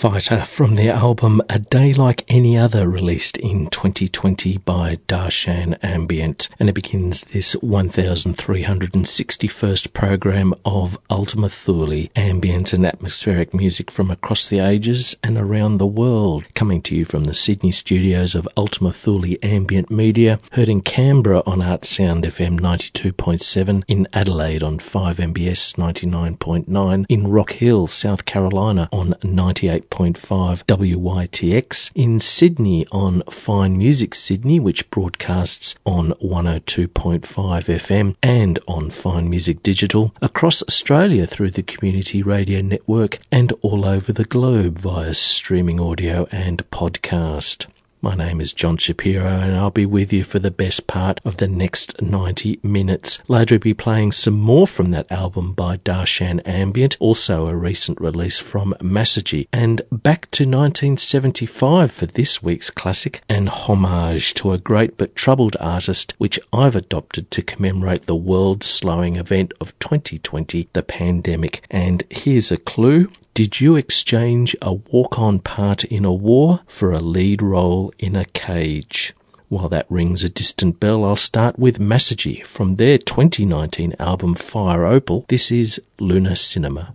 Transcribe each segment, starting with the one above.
Fighter from their album A Day Like Any Other, released in 2020 by Darshan Ambient. And it begins this 1361st program of Ultima Thule, ambient and atmospheric music from across the ages and around the world. Coming to you from the Sydney studios of Ultima Thule Ambient Media, heard in Canberra on Art Sound FM 92.7, in Adelaide on 5MBS 99.9, in Rock Hill, South Carolina on 98 88.5 WYTX, in Sydney on Fine Music Sydney, which broadcasts on 102.5 FM and on Fine Music Digital, across Australia through the Community Radio Network, and all over the globe via streaming audio and podcast. My name is John Shapiro and I'll be with you for the best part of the next 90 minutes. Later I'll be playing some more from that album by Darshan Ambient, also a recent release from Massagy, and back to 1975 for this week's classic, and homage to a great but troubled artist which I've adopted to commemorate the world slowing event of 2020, the pandemic. And here's a clue. Did you exchange a walk on part in a war for a lead role in a cage? While that rings a distant bell, I'll start with Massagy from their 2019 album Fire Opal. This is Lunar Cinema.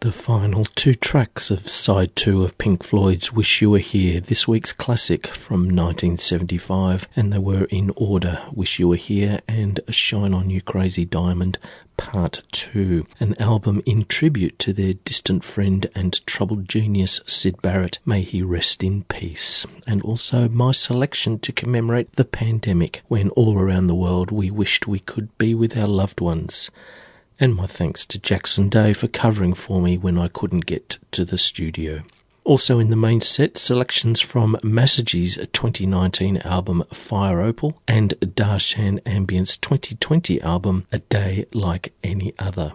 The final two tracks of side two of Pink Floyd's Wish You Were Here, this week's classic from 1975, and they were in order Wish You Were Here and Shine On You Crazy Diamond Part 2, an album in tribute to their distant friend and troubled genius Syd Barrett. May he rest in peace. And also my selection to commemorate the pandemic when all around the world we wished we could be with our loved ones and my thanks to Jackson Day for covering for me when I couldn't get to the studio. Also in the main set, selections from Massage's 2019 album Fire Opal and Darshan Ambient's 2020 album A Day Like Any Other.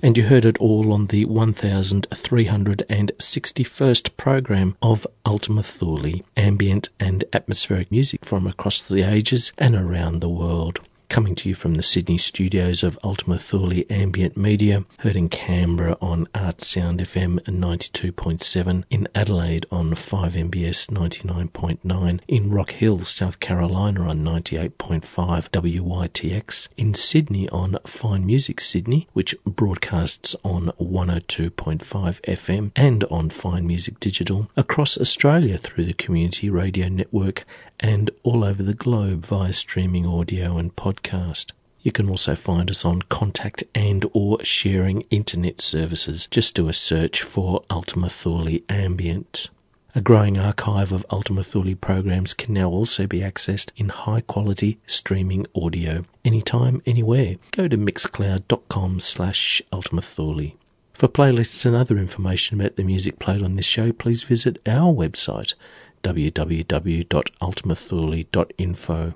And you heard it all on the 1361st program of Ultima Thule, ambient and atmospheric music from across the ages and around the world coming to you from the Sydney studios of Ultima Thule Ambient Media, heard in Canberra on Artsound FM 92.7, in Adelaide on 5MBS 99.9, in Rock Hill, South Carolina on 98.5 WYTX, in Sydney on Fine Music Sydney, which broadcasts on 102.5 FM and on Fine Music Digital, across Australia through the Community Radio Network and all over the globe via streaming audio and podcast. You can also find us on contact and or sharing internet services. Just do a search for Ultima Thule Ambient. A growing archive of Ultima Thule programs can now also be accessed in high quality streaming audio anytime, anywhere. Go to mixcloud.com slash Ultima Thule. For playlists and other information about the music played on this show, please visit our website www.ultimathule.info.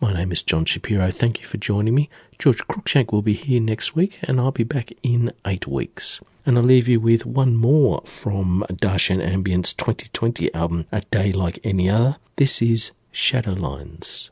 My name is John Shapiro. Thank you for joining me. George Cruikshank will be here next week, and I'll be back in eight weeks. And I'll leave you with one more from Darshan Ambient's 2020 album, A Day Like Any Other. This is Shadowlines.